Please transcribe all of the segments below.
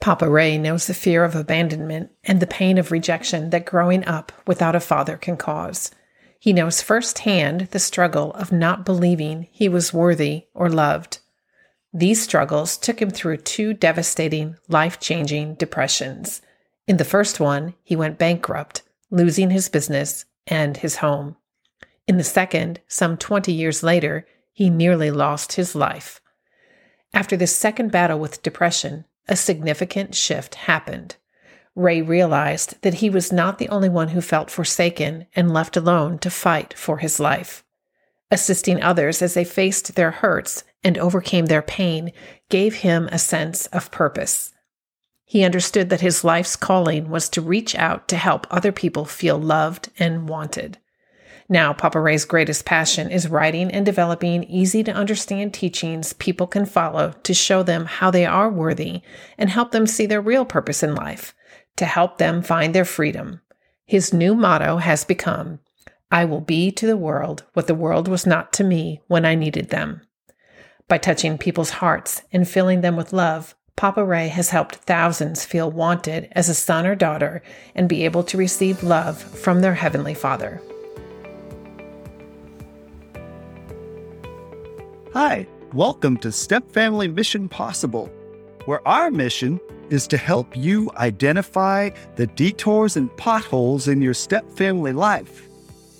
Papa Ray knows the fear of abandonment and the pain of rejection that growing up without a father can cause. He knows firsthand the struggle of not believing he was worthy or loved. These struggles took him through two devastating, life changing depressions. In the first one, he went bankrupt, losing his business and his home. In the second, some 20 years later, he nearly lost his life. After this second battle with depression, a significant shift happened. Ray realized that he was not the only one who felt forsaken and left alone to fight for his life. Assisting others as they faced their hurts and overcame their pain gave him a sense of purpose. He understood that his life's calling was to reach out to help other people feel loved and wanted. Now, Papa Ray's greatest passion is writing and developing easy to understand teachings people can follow to show them how they are worthy and help them see their real purpose in life, to help them find their freedom. His new motto has become I will be to the world what the world was not to me when I needed them. By touching people's hearts and filling them with love, Papa Ray has helped thousands feel wanted as a son or daughter and be able to receive love from their Heavenly Father. Hi, welcome to Step Family Mission Possible, where our mission is to help you identify the detours and potholes in your step family life.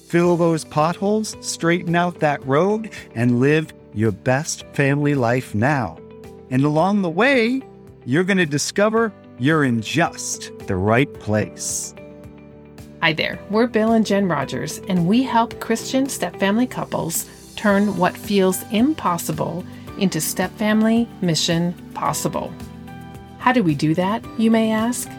Fill those potholes, straighten out that road, and live your best family life now. And along the way, you're going to discover you're in just the right place. Hi there, we're Bill and Jen Rogers, and we help Christian step family couples turn what feels impossible into step family mission possible. How do we do that, you may ask?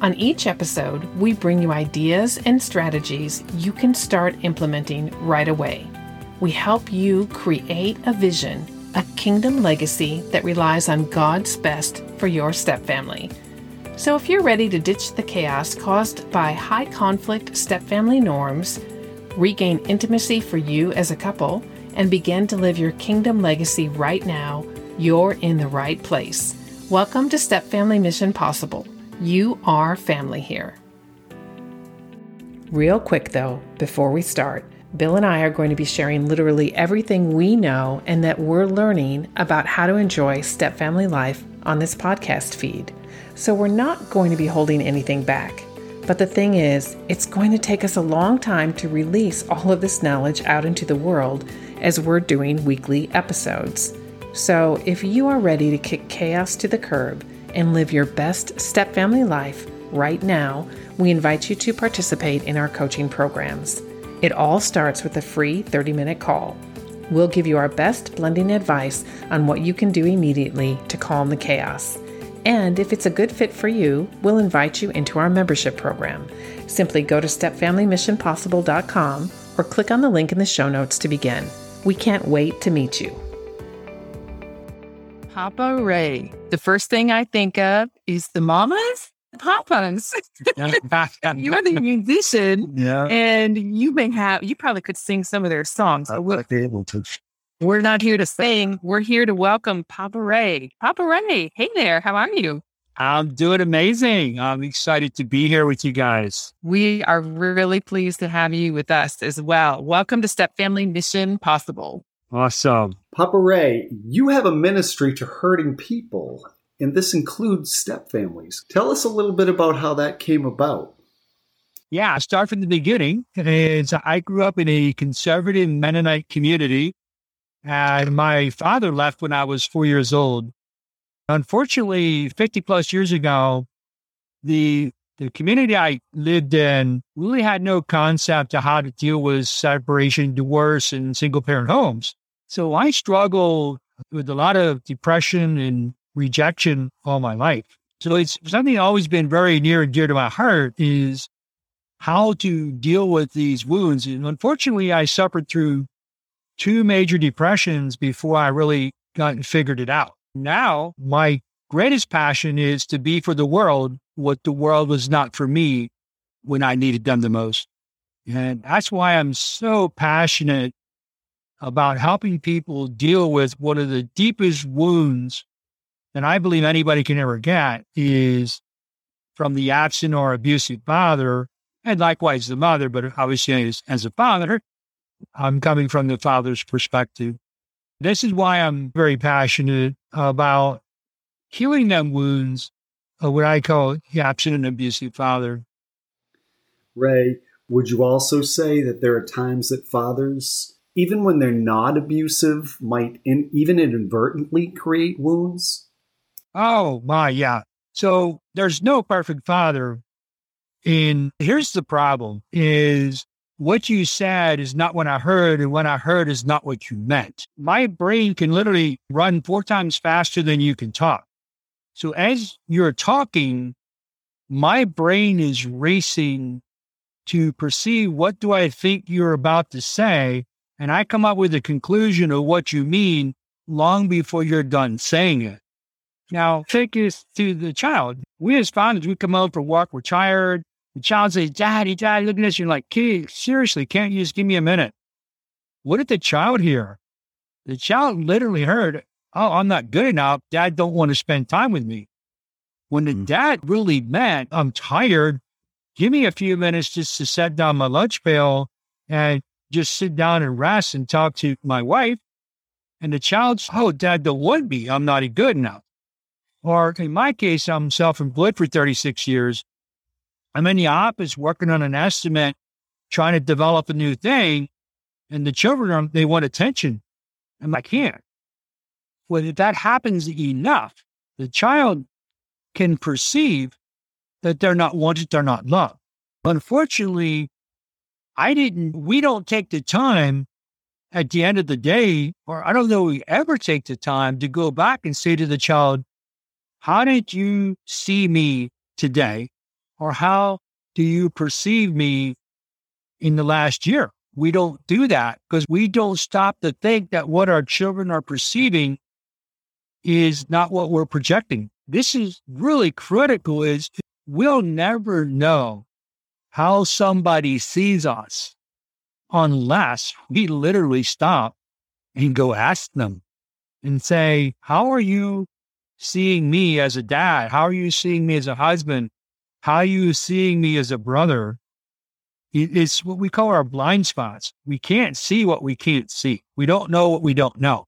On each episode, we bring you ideas and strategies you can start implementing right away. We help you create a vision, a kingdom legacy that relies on God's best for your step family. So if you're ready to ditch the chaos caused by high conflict step family norms, regain intimacy for you as a couple, and begin to live your kingdom legacy right now, you're in the right place. Welcome to Step Family Mission Possible. You are family here. Real quick though, before we start, Bill and I are going to be sharing literally everything we know and that we're learning about how to enjoy step family life on this podcast feed. So we're not going to be holding anything back. But the thing is, it's going to take us a long time to release all of this knowledge out into the world as we're doing weekly episodes. So, if you are ready to kick chaos to the curb and live your best step family life right now, we invite you to participate in our coaching programs. It all starts with a free 30 minute call. We'll give you our best blending advice on what you can do immediately to calm the chaos. And if it's a good fit for you, we'll invite you into our membership program. Simply go to stepfamilymissionpossible.com or click on the link in the show notes to begin. We can't wait to meet you. Papa Ray. The first thing I think of is the mamas, The papas. you are the musician, Yeah. and you may have, you probably could sing some of their songs. I But we're, would be able to. We're not here to sing. We're here to welcome Papa Ray. Papa Ray, hey there. How are you? I'm doing amazing. I'm excited to be here with you guys. We are really pleased to have you with us as well. Welcome to Step Family Mission Possible. Awesome. Papa Ray, you have a ministry to hurting people, and this includes step families. Tell us a little bit about how that came about. Yeah, I start from the beginning. And so I grew up in a conservative Mennonite community, and my father left when I was four years old. Unfortunately, 50 plus years ago, the the community I lived in really had no concept of how to deal with separation, divorce, and single parent homes. So I struggled with a lot of depression and rejection all my life. So it's something always been very near and dear to my heart is how to deal with these wounds. And unfortunately, I suffered through two major depressions before I really got and figured it out. Now, my greatest passion is to be for the world what the world was not for me when I needed them the most. And that's why I'm so passionate about helping people deal with one of the deepest wounds that I believe anybody can ever get is from the absent or abusive father, and likewise the mother, but obviously as, as a father, I'm coming from the father's perspective. This is why I'm very passionate about healing them wounds of what I call the absent and abusive father. Ray, would you also say that there are times that fathers, even when they're not abusive, might in, even inadvertently create wounds? Oh, my, yeah. So there's no perfect father. And here's the problem is what you said is not what I heard, and what I heard is not what you meant. My brain can literally run four times faster than you can talk. So as you're talking, my brain is racing to perceive what do I think you're about to say. And I come up with a conclusion of what you mean long before you're done saying it. Now, take this to the child. We as fathers, we come for a walk, we're tired. The child says, Daddy, Daddy, look at this. You're like, kid, seriously, can't you just give me a minute? What did the child hear? The child literally heard, Oh, I'm not good enough. Dad don't want to spend time with me. When the mm. dad really meant, I'm tired, give me a few minutes just to set down my lunch pail and just sit down and rest and talk to my wife. And the child's, oh, dad don't want me. I'm not good enough. Or in my case, I'm self employed for 36 years. I'm in the office working on an estimate, trying to develop a new thing. And the children, they want attention. And I can't. Well, if that happens enough, the child can perceive that they're not wanted, they're not loved. Unfortunately, I didn't, we don't take the time at the end of the day, or I don't know we ever take the time to go back and say to the child, How did you see me today? Or how do you perceive me in the last year? We don't do that because we don't stop to think that what our children are perceiving is not what we're projecting. This is really critical is we'll never know how somebody sees us unless we literally stop and go ask them and say, How are you seeing me as a dad? How are you seeing me as a husband? How are you seeing me as a brother? It's what we call our blind spots. We can't see what we can't see. We don't know what we don't know.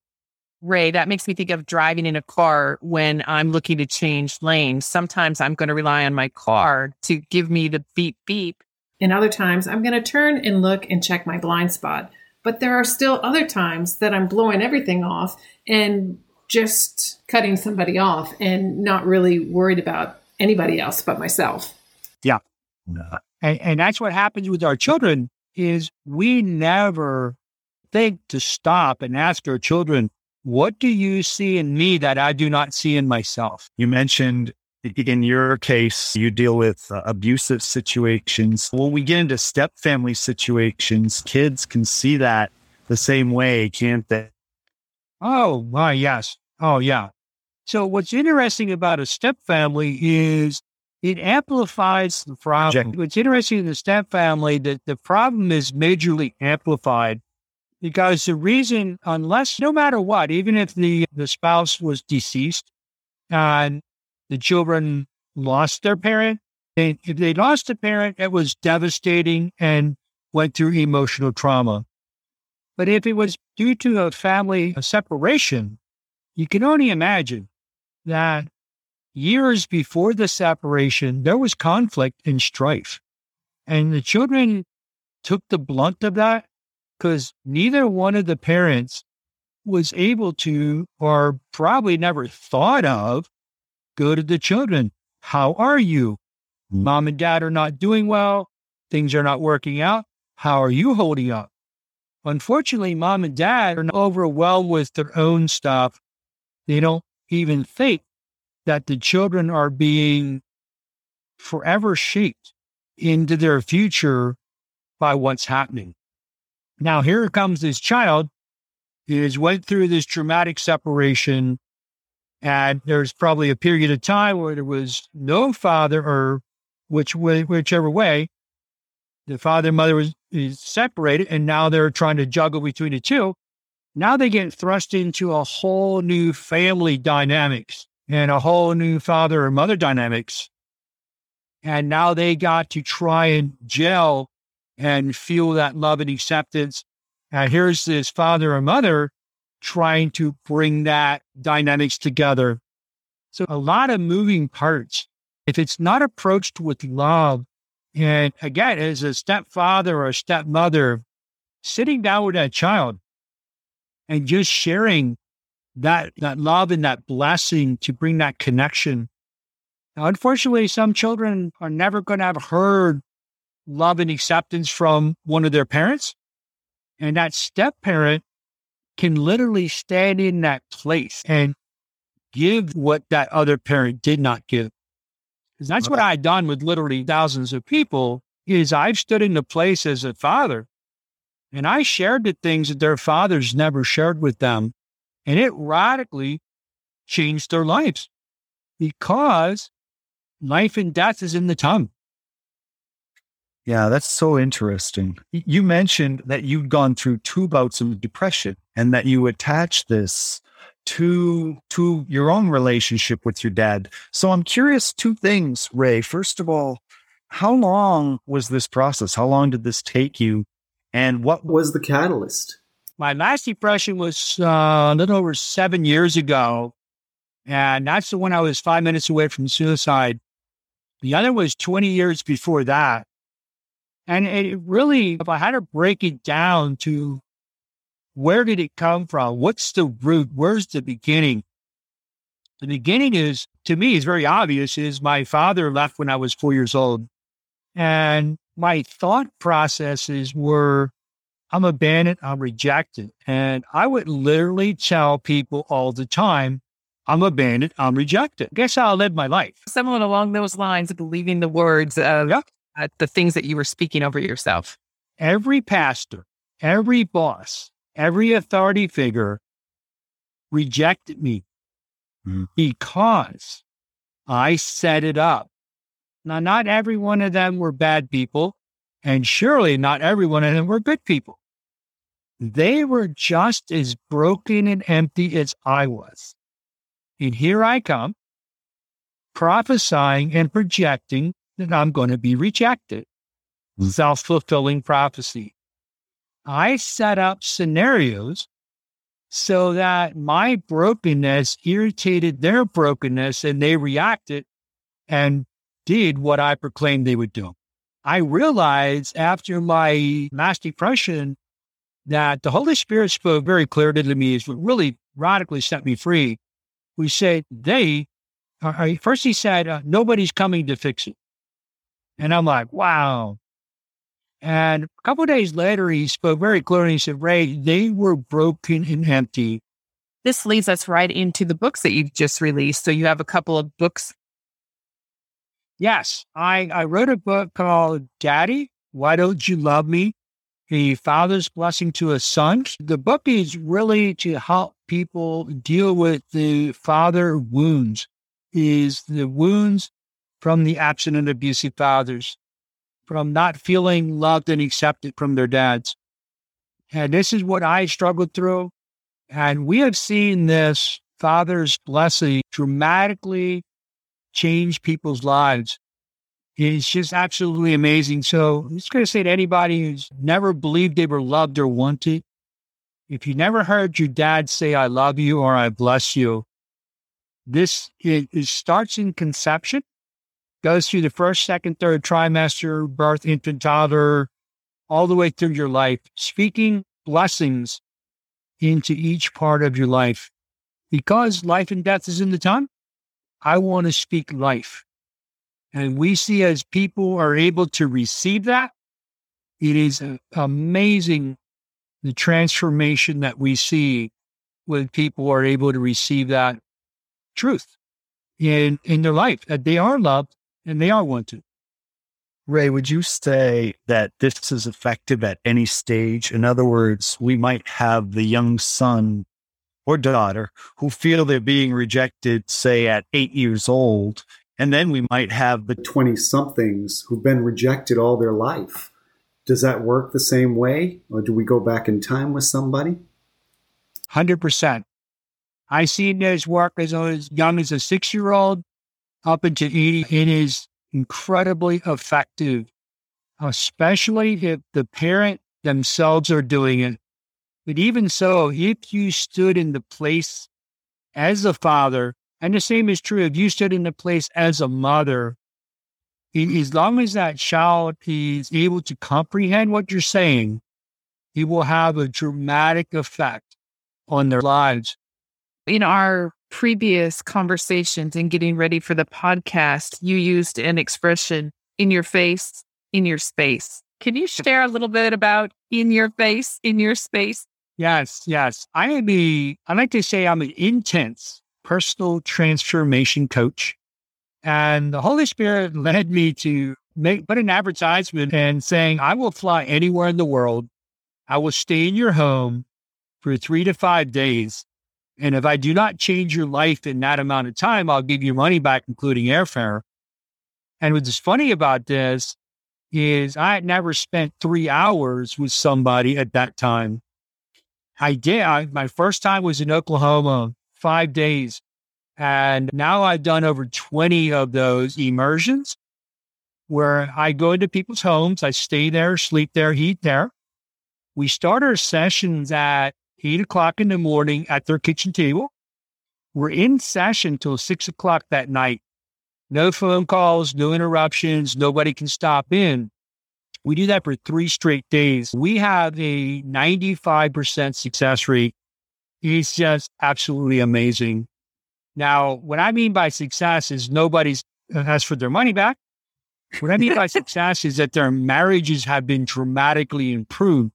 Ray, that makes me think of driving in a car when I'm looking to change lanes. Sometimes I'm going to rely on my car to give me the beep beep. And other times I'm going to turn and look and check my blind spot. But there are still other times that I'm blowing everything off and just cutting somebody off and not really worried about anybody else but myself. Yeah. And, and that's what happens with our children is we never think to stop and ask our children, what do you see in me that I do not see in myself? You mentioned in your case, you deal with uh, abusive situations. When we get into step family situations, kids can see that the same way, can't they? Oh, why, yes. Oh, yeah. So, what's interesting about a step family is it amplifies the problem. What's interesting in the step family that the problem is majorly amplified because the reason, unless no matter what, even if the, the spouse was deceased and the children lost their parent, they, if they lost a parent, it was devastating and went through emotional trauma. But if it was due to a family a separation, you can only imagine that years before the separation, there was conflict and strife. And the children took the blunt of that because neither one of the parents was able to, or probably never thought of, go to the children. How are you? Mom and dad are not doing well. Things are not working out. How are you holding up? Unfortunately, mom and dad are overwhelmed with their own stuff. They don't even think that the children are being forever shaped into their future by what's happening. Now, here comes this child who has went through this traumatic separation. And there's probably a period of time where there was no father or which way, whichever way, the father and mother was separated. And now they're trying to juggle between the two. Now they get thrust into a whole new family dynamics. and a whole new father or mother dynamics. And now they got to try and gel and feel that love and acceptance. And here's this father or mother trying to bring that dynamics together. So a lot of moving parts. If it's not approached with love, and again, as a stepfather or a stepmother, sitting down with that child and just sharing that that love and that blessing to bring that connection. Now, unfortunately, some children are never going to have heard love and acceptance from one of their parents. And that step parent can literally stand in that place and give what that other parent did not give. Because that's what I've done with literally thousands of people is I've stood in the place as a father and I shared the things that their fathers never shared with them. And it radically changed their lives because life and death is in the tongue. Yeah, that's so interesting. You mentioned that you'd gone through two bouts of depression and that you attached this to to your own relationship with your dad. So I'm curious two things, Ray. First of all, how long was this process? How long did this take you? And what was the catalyst? My last depression was uh, a little over seven years ago. And that's the one I was five minutes away from suicide. The other was 20 years before that. And it really, if I had to break it down to where did it come from? What's the root? Where's the beginning? The beginning is, to me, is very obvious, is my father left when I was four years old. And my thought processes were, I'm abandoned, I'm rejected. And I would literally tell people all the time, I'm abandoned, I'm rejected. Guess how I lived my life? Someone along those lines, believing the words of yeah. uh, the things that you were speaking over yourself. Every pastor, every boss, every authority figure rejected me mm. because I set it up. Now, not every one of them were bad people, and surely not every one of them were good people. They were just as broken and empty as I was. And here I come, prophesying and projecting that I'm going to be rejected. Self fulfilling prophecy. I set up scenarios so that my brokenness irritated their brokenness and they reacted and did what I proclaimed they would do. I realized after my mass depression that the Holy Spirit spoke very clearly to me, is what really radically set me free. We said, they, uh, first he said, uh, nobody's coming to fix it. And I'm like, wow. And a couple days later, he spoke very clearly. He said, Ray, they were broken and empty. This leads us right into the books that you've just released. So you have a couple of books. Yes, I, I wrote a book called Daddy, Why Don't You Love Me? The Father's Blessing to a Son. The book is really to help people deal with the father wounds, is the wounds from the absent and abusive fathers from not feeling loved and accepted from their dads. And this is what I struggled through. And we have seen this Father's blessing dramatically change people's lives. It's just absolutely amazing. So I'm just going to say to anybody who's never believed they were loved or wanted, if you never heard your dad say, I love you or I bless you, this it, it starts in conception goes through the first, second, third trimester, birth, infant, toddler, all the way through your life, speaking blessings into each part of your life. Because life and death is in the tongue, I want to speak life. And we see as people are able to receive that, it is amazing the transformation that we see when people are able to receive that truth in, in their life, that they are loved and they are wanted. Ray, would you say that this is effective at any stage? In other words, we might have the young son or daughter who feel they're being rejected, say at eight years old, and then we might have the 20 somethings who've been rejected all their life. Does that work the same way? Or do we go back in time with somebody? 100%. I've seen this work as, as young as a six year old up into 80. It is incredibly effective, especially if the parent themselves are doing it. But even so, if you stood in the place as a father, and the same is true if you stood in the place as a mother, as long as that child is able to comprehend what you're saying, it will have a dramatic effect on their lives. In our previous conversations and getting ready for the podcast, you used an expression in your face, in your space. Can you share a little bit about in your face, in your space? Yes, yes. I am the, I like to say I'm an intense personal transformation coach. And the Holy Spirit led me to make put an advertisement and saying, I will fly anywhere in the world. I will stay in your home for three to five days. And if I do not change your life in that amount of time, I'll give you money back, including airfare. And what's funny about this is I had never spent three hours with somebody at that time. I did. I, my first time was in Oklahoma, five days. And now I've done over 20 of those immersions where I go into people's homes, I stay there, sleep there, eat there. We start our sessions at eight o'clock in the morning at their kitchen table. We're in session till six o'clock that night. No phone calls, no interruptions, nobody can stop in. We do that for three straight days. We have a 95% success rate. It's just absolutely amazing. Now, what I mean by success is nobody's uh, has for their money back. What I mean by success is that their marriages have been dramatically improved.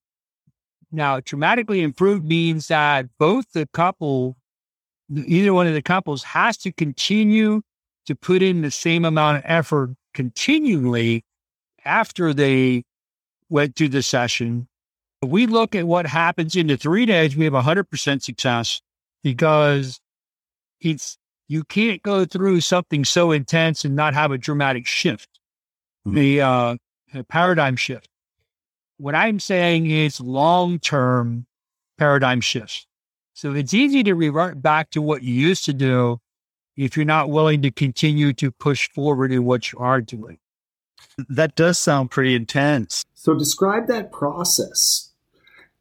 Now, dramatically improved means that both the couple, either one of the couples has to continue to put in the same amount of effort continually after they went through the session. We look at what happens in the three days, we have 100% success because it's, you can't go through something so intense and not have a dramatic shift, mm-hmm. the uh, paradigm shift. What I'm saying is long term paradigm shifts. So it's easy to revert back to what you used to do if you're not willing to continue to push forward in what you are doing. That does sound pretty intense. So, describe that process.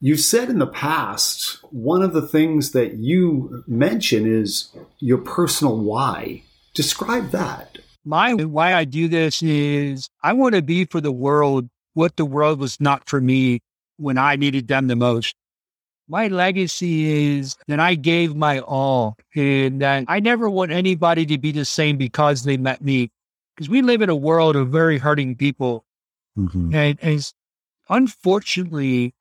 You've said in the past, one of the things that you mention is your personal why. Describe that. My why I do this is I want to be for the world what the world was not for me when I needed them the most. My legacy is that I gave my all and that I never want anybody to be the same because they met me. Because we live in a world of very hurting people. Mm-hmm. And, and unfortunately,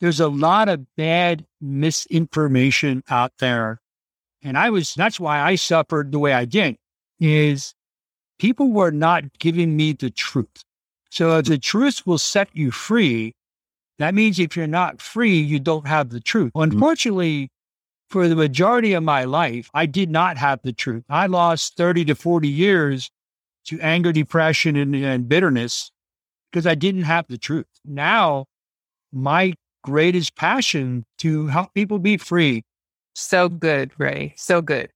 there's a lot of bad misinformation out there. And I was, that's why I suffered the way I did, is people were not giving me the truth. So if the truth will set you free, that means if you're not free, you don't have the truth. Mm-hmm. Unfortunately, for the majority of my life, I did not have the truth. I lost 30 to 40 years to anger, depression, and, and bitterness because I didn't have the truth. Now, my greatest passion to help people be free. So good, Ray. So good.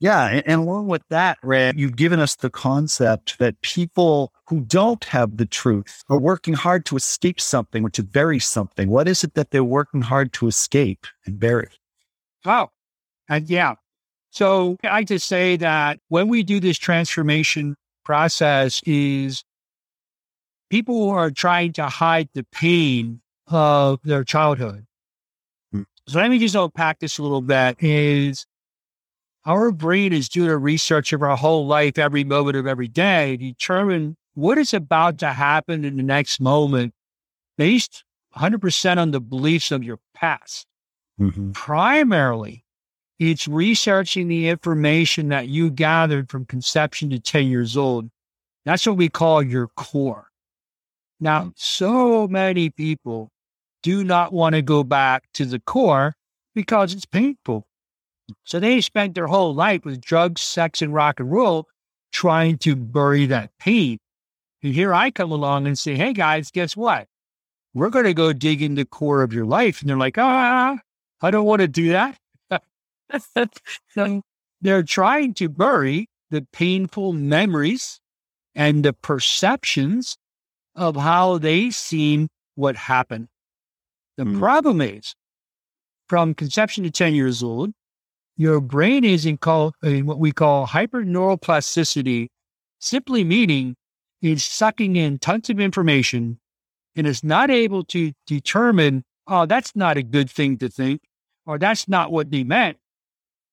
Yeah. And, along with that, Ray, you've given us the concept that people who don't have the truth are working hard to escape something or to bury something. What is it that they're working hard to escape and bury? Oh, and yeah. So I just say that when we do this transformation process is people are trying to hide the pain of their childhood. Hmm. So let me just unpack this a little bit is our brain is doing a research of our whole life, every moment of every day, to determine what is about to happen in the next moment based 100% on the beliefs of your past. Mm-hmm. Primarily, it's researching the information that you gathered from conception to 10 years old. That's what we call your core. Now, so many people do not want to go back to the core because it's painful. So they spent their whole life with drugs, sex, and rock and roll trying to bury that pain. And here I come along and say, hey guys, guess what? We're going to go dig in the core of your life. And they're like, ah, I don't want to do that. So they're trying to bury the painful memories and the perceptions of how they seen what happened. The mm. problem is from conception to 10 years old, your brain is in, call, in what we call hyperneuroplasticity, simply meaning it's sucking in tons of information and is not able to determine, oh, that's not a good thing to think, or that's not what they meant.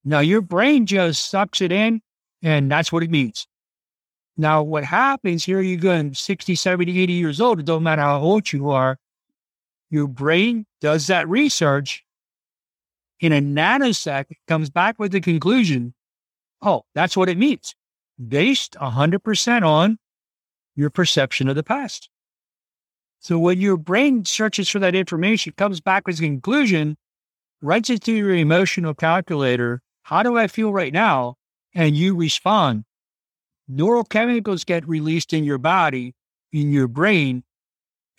Now, your brain just sucks it in, and that's what it means. Now, what happens here, you're going 60, 70, 80 years old, it don't matter how old you are, your brain does that research in a nanosecond, comes back with the conclusion, oh, that's what it means, based 100% on your perception of the past. So when your brain searches for that information, comes back with a conclusion, writes it to your emotional calculator, how do I feel right now? And you respond. Neurochemicals get released in your body, in your brain.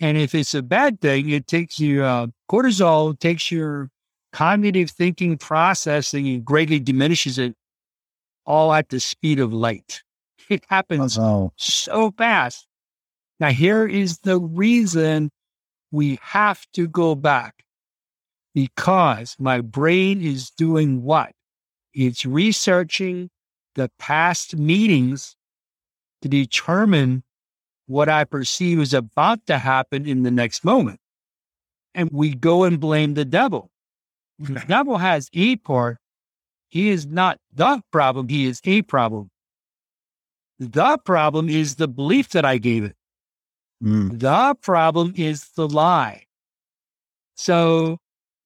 And if it's a bad thing, it takes your uh, cortisol, takes your cognitive thinking processing and greatly diminishes it all at the speed of light. It happens oh. so fast. Now, here is the reason we have to go back because my brain is doing what? It's researching the past meetings to determine what I perceive is about to happen in the next moment. And we go and blame the devil. The devil has a part. He is not the problem. He is a problem. The problem is the belief that I gave it. Mm. The problem is the lie. So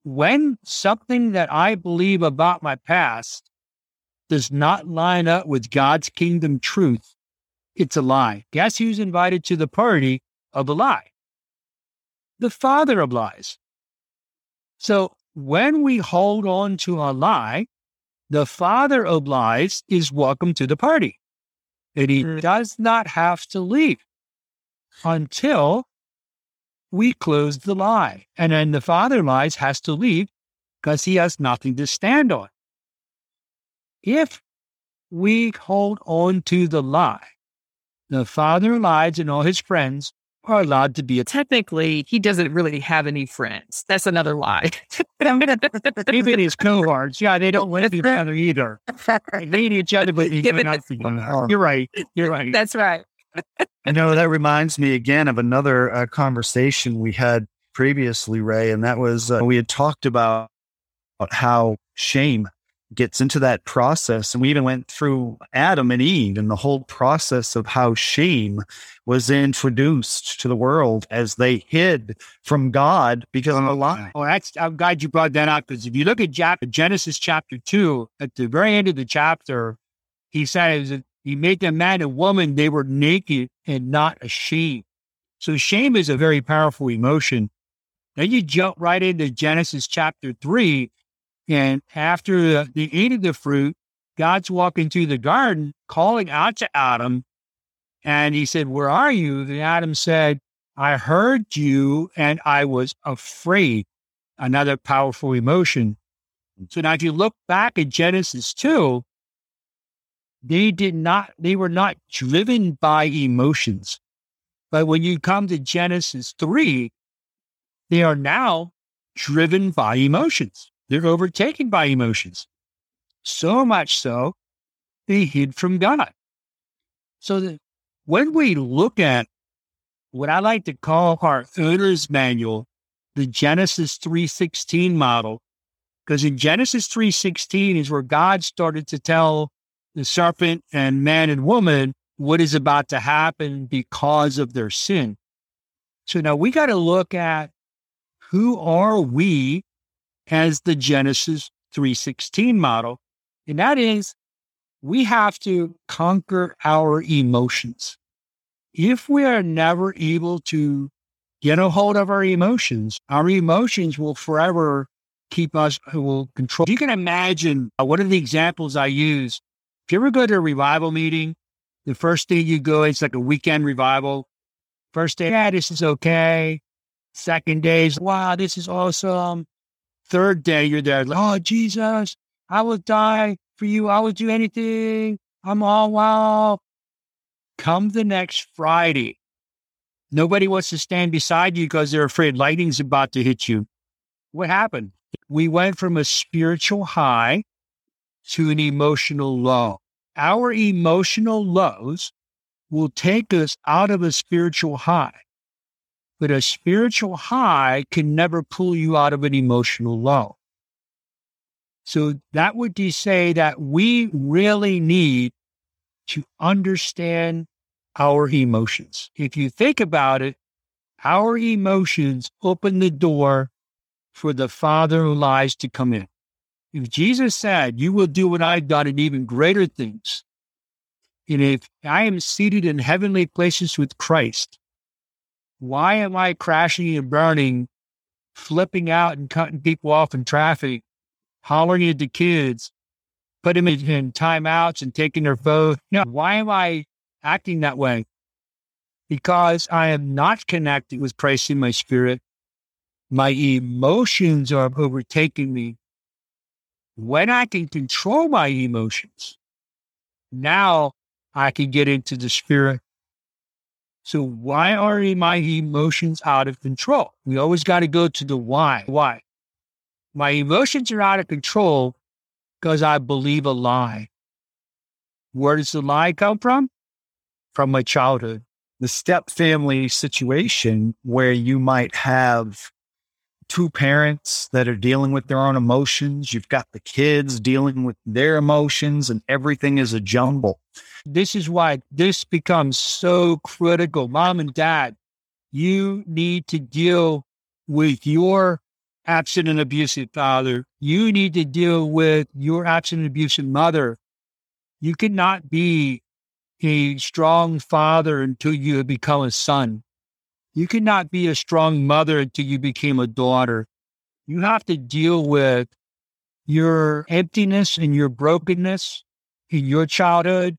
when something that I believe about my past does not line up with God's kingdom truth, it's a lie. Guess who's invited to the party of the lie? The father of lies. So when we hold on to a lie, the father of lies is welcome to the party. And he mm. does not have to leave until we close the lie. And then the father lies has to leave because he has nothing to stand on. If we hold on to the lie, the father lies and all his friends are allowed to be a technically he doesn't really have any friends. That's another lie. Even his cohorts, yeah, they don't live together either. They need each other, but you're right. You're right. That's right. I know that reminds me again of another uh, conversation we had previously, Ray, and that was uh, we had talked about how shame gets into that process. And we even went through Adam and Eve and the whole process of how shame was introduced to the world as they hid from God because of a lie. Oh, that's, I'm glad you brought that up because if you look at Genesis chapter two, at the very end of the chapter, he says he made them man and woman. They were naked and not ashamed. So shame is a very powerful emotion. Then you jump right into Genesis chapter three. And after the, they ate of the fruit, God's walking through the garden, calling out to Adam. And he said, Where are you? And Adam said, I heard you and I was afraid. Another powerful emotion. So now, if you look back at Genesis 2, they did not, they were not driven by emotions. But when you come to Genesis 3, they are now driven by emotions. They're overtaken by emotions. So much so, they hid from God. So that when we look at what I like to call our owner's manual, the Genesis 3.16 model, because in Genesis 3.16 is where God started to tell the serpent and man and woman what is about to happen because of their sin. So now we got to look at who are we as the Genesis 316 model. And that is we have to conquer our emotions. If we are never able to get a hold of our emotions, our emotions will forever keep us, will control. You can imagine uh, one of the examples I use if you ever go to a revival meeting, the first day you go, it's like a weekend revival. First day, yeah, this is okay. Second day is, wow, this is awesome. Third day, you're there, like, oh, Jesus, I will die for you. I will do anything. I'm all wow. Come the next Friday. Nobody wants to stand beside you because they're afraid lightning's about to hit you. What happened? We went from a spiritual high to an emotional low. Our emotional lows will take us out of a spiritual high. But a spiritual high can never pull you out of an emotional low. So that would say that we really need to understand our emotions. If you think about it, our emotions open the door for the Father who lies to come in. If Jesus said, You will do what I've done and even greater things, and if I am seated in heavenly places with Christ, why am I crashing and burning, flipping out and cutting people off in traffic, hollering at the kids, putting them in timeouts and taking their phone? No, why am I acting that way? Because I am not connected with Christ in my spirit. My emotions are overtaking me. When I can control my emotions, now I can get into the spirit. So why are my emotions out of control? We always got to go to the why. Why? My emotions are out of control because I believe a lie. Where does the lie come from? From my childhood. The step family situation where you might have two parents that are dealing with their own emotions. You've got the kids dealing with their emotions, and everything is a jumble. This is why this becomes so critical. Mom and dad, you need to deal with your absent and abusive father. You need to deal with your absent and abusive mother. You cannot be a strong father until you have become a son. You cannot be a strong mother until you became a daughter. You have to deal with your emptiness and your brokenness in your childhood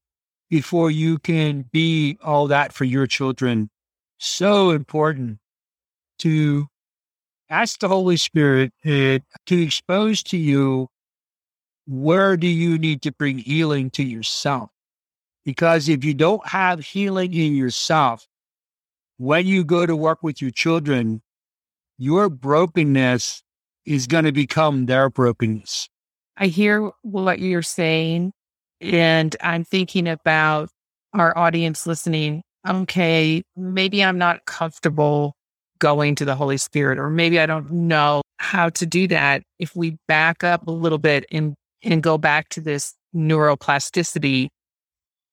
before you can be all that for your children. So important to ask the Holy Spirit eh, to expose to you where do you need to bring healing to yourself? Because if you don't have healing in yourself, when you go to work with your children, your brokenness is going to become their brokenness. I hear what you're saying, and I'm thinking about our audience listening. Okay, maybe I'm not comfortable going to the Holy Spirit, or maybe I don't know how to do that. If we back up a little bit and, and go back to this neuroplasticity,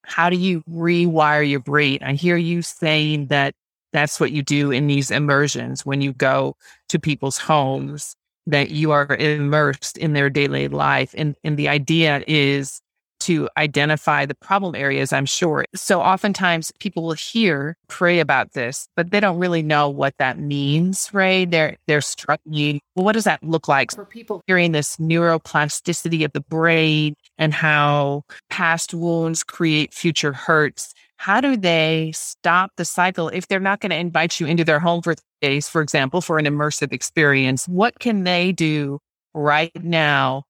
how do you rewire your brain? I hear you saying that that's what you do in these immersions when you go to people's homes, that you are immersed in their daily life. And, and the idea is to identify the problem areas, I'm sure. So oftentimes people will hear, pray about this, but they don't really know what that means, right? They're they're struggling. Well, what does that look like for people hearing this neuroplasticity of the brain and how past wounds create future hurts? How do they stop the cycle if they're not going to invite you into their home for days, for example, for an immersive experience? What can they do right now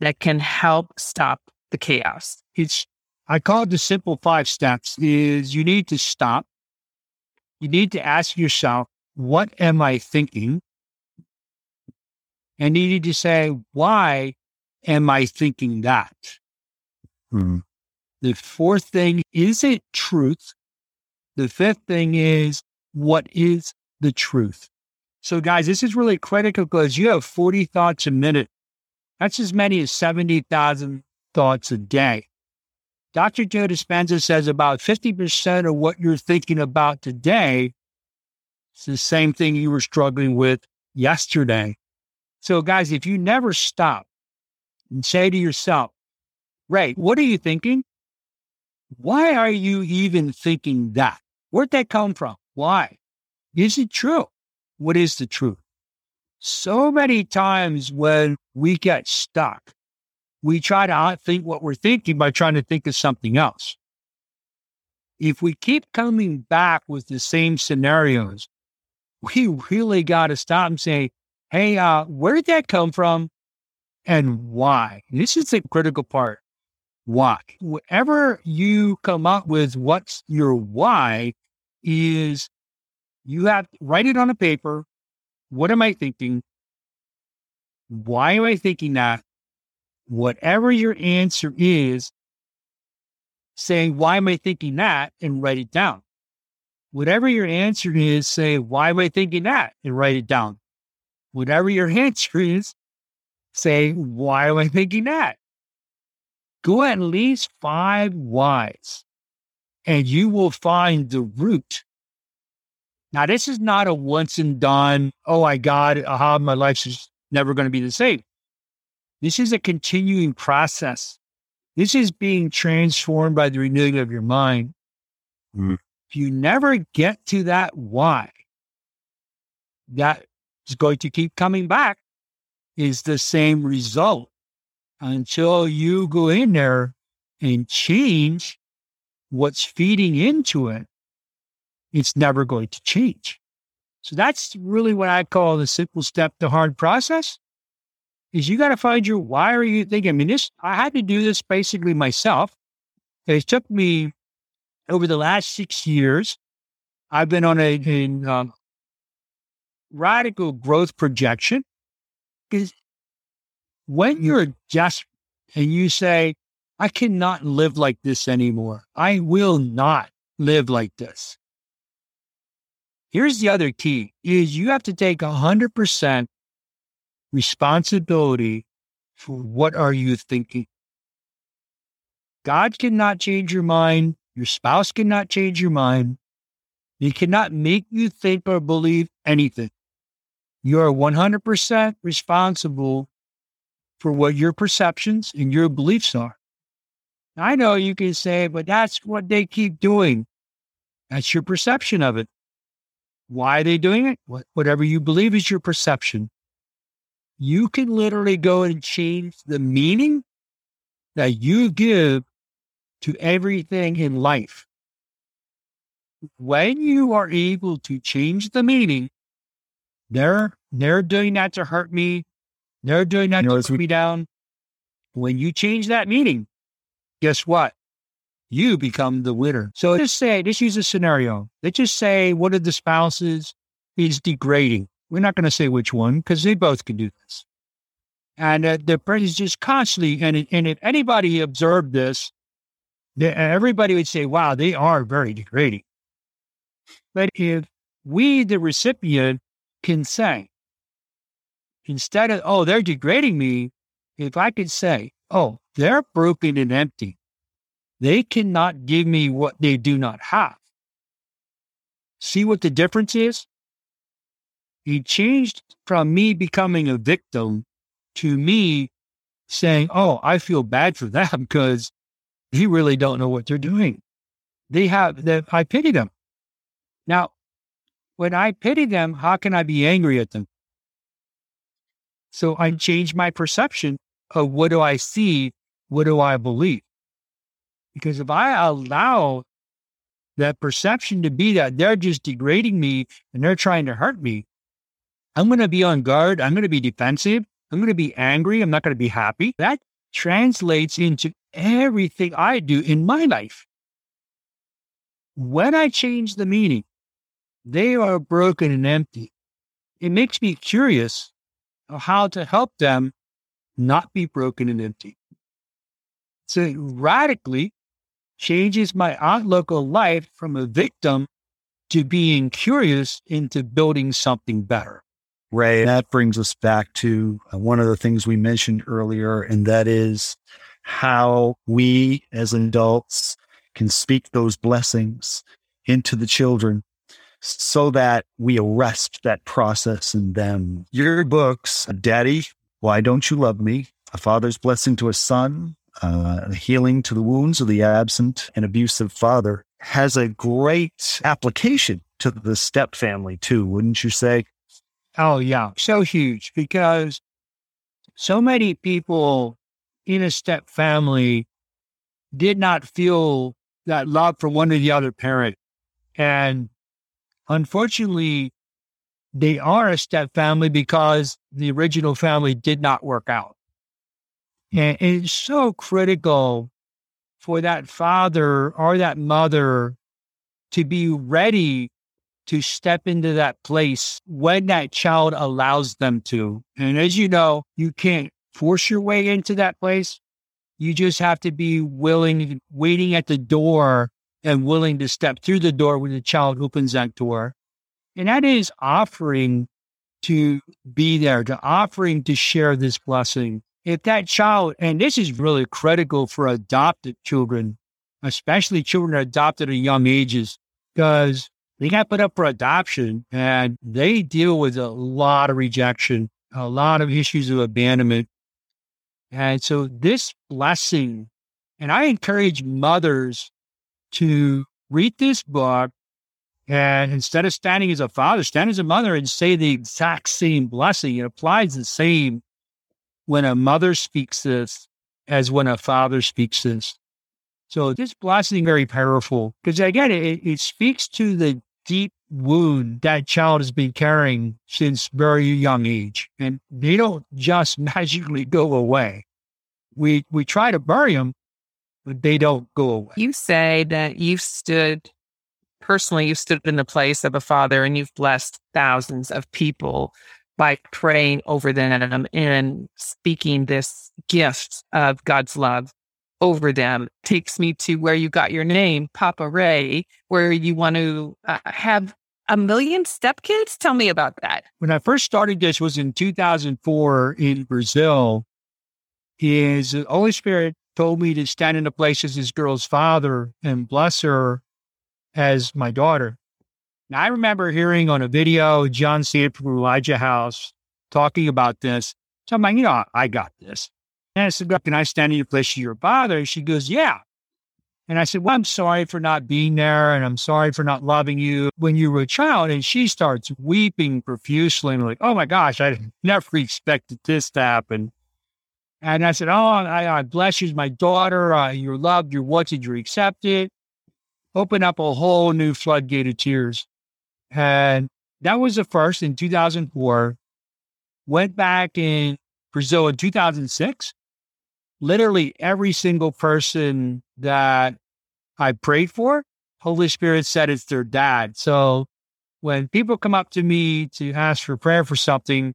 that can help stop the chaos? It's I call it the simple five steps is you need to stop. You need to ask yourself, what am I thinking? And you need to say, why am I thinking that? Hmm. The fourth thing, is it truth? The fifth thing is, what is the truth? So, guys, this is really critical because you have 40 thoughts a minute. That's as many as 70,000 thoughts a day. Dr. Joe Dispenza says about 50% of what you're thinking about today is the same thing you were struggling with yesterday. So, guys, if you never stop and say to yourself, Ray, what are you thinking? Why are you even thinking that? Where'd that come from? Why? Is it true? What is the truth? So many times when we get stuck, we try to outthink what we're thinking by trying to think of something else. If we keep coming back with the same scenarios, we really got to stop and say, hey, uh, where did that come from? and why. This is the critical part. Why? Whatever you come up with, what's your why is you have write it on a paper. What am I thinking? Why am I thinking that? Whatever your answer is, saying, Why am I thinking that? and write it down. Whatever your answer is, say, Why am I thinking that? and write it down. Whatever your answer is, say, Why am I thinking that? Go at least five whys, and you will find the root. Now, this is not a once and done, oh my God, aha, my life's never going to be the same. This is a continuing process. This is being transformed by the renewing of your mind. Mm. If you never get to that why, that is going to keep coming back, is the same result until you go in there and change what's feeding into it. It's never going to change. So that's really what I call the simple step to hard process is you got to find your why are you thinking? I mean, this I had to do this basically myself. It took me over the last six years. I've been on a, a um, radical growth projection because when mm-hmm. you're desperate and you say, I cannot live like this anymore, I will not live like this. Here's the other key is you have to take 100% responsibility for what are you thinking. God cannot change your mind. Your spouse cannot change your mind. He cannot make you think or believe anything. You are 100% responsible for what your perceptions and your beliefs are. I know you can say, but that's what they keep doing. That's your perception of it. Why are they doing it? Whatever you believe is your perception you can literally go and change the meaning that you give to everything in life. When you are able to change the meaning, they're they're doing that to hurt me. They're doing that you know, to put me down. When you change that meaning, guess what? You become the winner. So just say, just use a scenario. Let's just say one of the spouses is degrading. We're not going to say which one because they both can do this. And uh, the person is just constantly, and, and if anybody observed this, they, everybody would say, wow, they are very degrading. But if we, the recipient, can say, instead of, oh, they're degrading me, if I could say, oh, they're broken and empty, they cannot give me what they do not have. See what the difference is? He changed from me becoming a victim to me saying, Oh, I feel bad for them because they really don't know what they're doing. They have that I pity them. Now, when I pity them, how can I be angry at them? So I change my perception of what do I see? What do I believe? Because if I allow that perception to be that they're just degrading me and they're trying to hurt me, I'm going to be on guard. I'm going to be defensive. I'm going to be angry. I'm not going to be happy. That translates into everything I do in my life. When I change the meaning, they are broken and empty. It makes me curious how to help them not be broken and empty. So it radically changes my outlook on life from a victim to being curious into building something better. Ray, that brings us back to uh, one of the things we mentioned earlier, and that is how we as adults can speak those blessings into the children so that we arrest that process in them. Your books, Daddy, Why Don't You Love Me? A Father's Blessing to a Son, uh, Healing to the Wounds of the Absent and Abusive Father, has a great application to the step family, too, wouldn't you say? Oh, yeah. So huge because so many people in a step family did not feel that love for one or the other parent. And unfortunately, they are a step family because the original family did not work out. And it's so critical for that father or that mother to be ready to step into that place when that child allows them to. And as you know, you can't force your way into that place. You just have to be willing, waiting at the door and willing to step through the door when the child opens that door. And that is offering to be there, to offering to share this blessing. If that child, and this is really critical for adopted children, especially children adopted at young ages, because they got put up for adoption and they deal with a lot of rejection, a lot of issues of abandonment. And so this blessing, and I encourage mothers to read this book and instead of standing as a father, stand as a mother and say the exact same blessing. It applies the same when a mother speaks this as when a father speaks this. So this blessing very powerful because again, it, it speaks to the deep wound that child has been carrying since very young age, and they don't just magically go away. We we try to bury them, they don't go away. You say that you've stood personally, you've stood in the place of a father, and you've blessed thousands of people by praying over them and speaking this gift of God's love over them takes me to where you got your name, Papa Ray, where you want to uh, have a million stepkids. Tell me about that. When I first started this was in 2004 in Brazil. His Holy Spirit told me to stand in the place as this girl's father and bless her as my daughter. Now, I remember hearing on a video John Seed from Elijah House talking about this. So I'm like, you know, I got this. And I said, Can I stand in the place of your father? She goes, Yeah. And I said, Well, I'm sorry for not being there and I'm sorry for not loving you when you were a child. And she starts weeping profusely and like, Oh my gosh, I never expected this to happen. And I said, Oh, I, I bless you my daughter. Uh, you're loved, you're wanted, you're accepted. Open up a whole new floodgate of tears. And that was the first in 2004. Went back in Brazil in 2006 literally every single person that I prayed for, Holy Spirit said it's their dad. So when people come up to me to ask for prayer for something,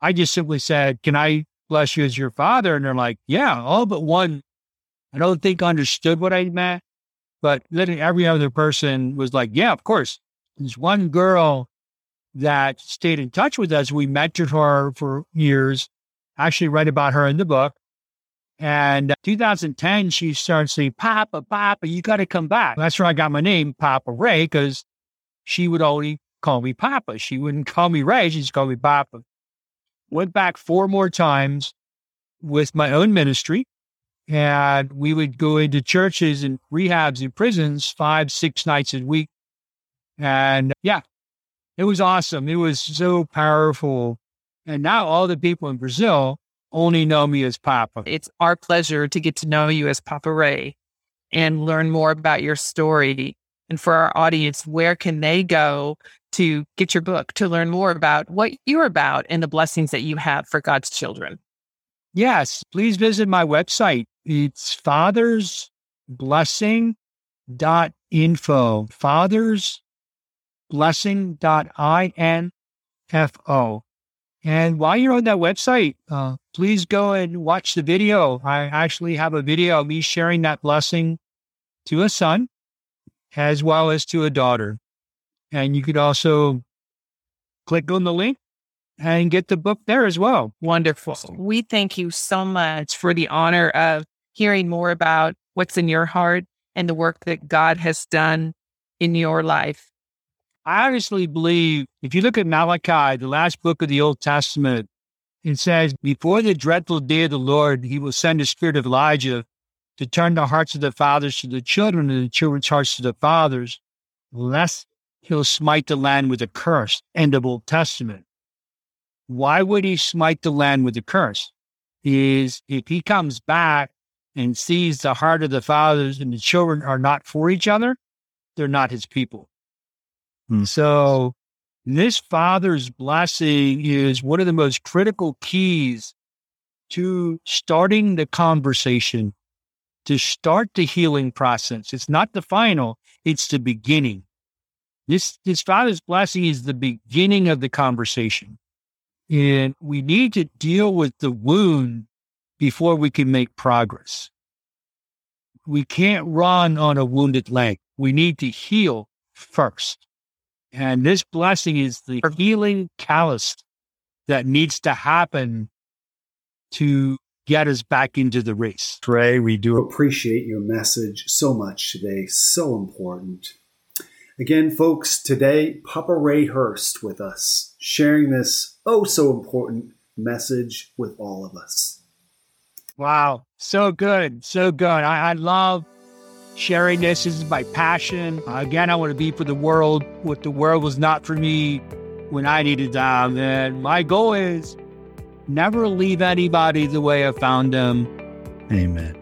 I just simply said, Can I bless you as your father? And they're like, Yeah, all but one. I don't think understood what I meant, but literally every other person was like, Yeah, of course. There's one girl that stayed in touch with us. We mentored her for years. Actually, write about her in the book. And uh, 2010, she started saying, Papa, Papa, you got to come back. That's where I got my name, Papa Ray, because she would only call me Papa. She wouldn't call me Ray. She'd call me Papa. Went back four more times with my own ministry. And we would go into churches and rehabs and prisons five, six nights a week. And yeah, it was awesome. It was so powerful. And now all the people in Brazil only know me as Papa. It's our pleasure to get to know you as Papa Ray and learn more about your story. And for our audience, where can they go to get your book, to learn more about what you're about and the blessings that you have for God's children? Yes, please visit my website. It's fathersblessing.info. Fathersblessing.info. And while you're on that website, uh, please go and watch the video. I actually have a video of me sharing that blessing to a son as well as to a daughter. And you could also click on the link and get the book there as well. Wonderful. We thank you so much for the honor of hearing more about what's in your heart and the work that God has done in your life. I honestly believe if you look at Malachi, the last book of the Old Testament, it says, Before the dreadful day of the Lord, he will send the spirit of Elijah to turn the hearts of the fathers to the children and the children's hearts to the fathers, lest he'll smite the land with a curse. End of Old Testament. Why would he smite the land with a curse? Is if he comes back and sees the heart of the fathers and the children are not for each other, they're not his people. Hmm. So this father's blessing is one of the most critical keys to starting the conversation, to start the healing process. It's not the final, it's the beginning. This, this Father's blessing is the beginning of the conversation. And we need to deal with the wound before we can make progress. We can't run on a wounded leg. We need to heal first. And this blessing is the healing catalyst that needs to happen to get us back into the race. Ray, we do appreciate your message so much today. So important. Again, folks, today, Papa Ray Hurst with us, sharing this oh so important message with all of us. Wow. So good. So good. I, I love sharing this. This is my passion. Again, I want to be for the world what the world was not for me when I needed them. And my goal is never leave anybody the way I found them. Amen.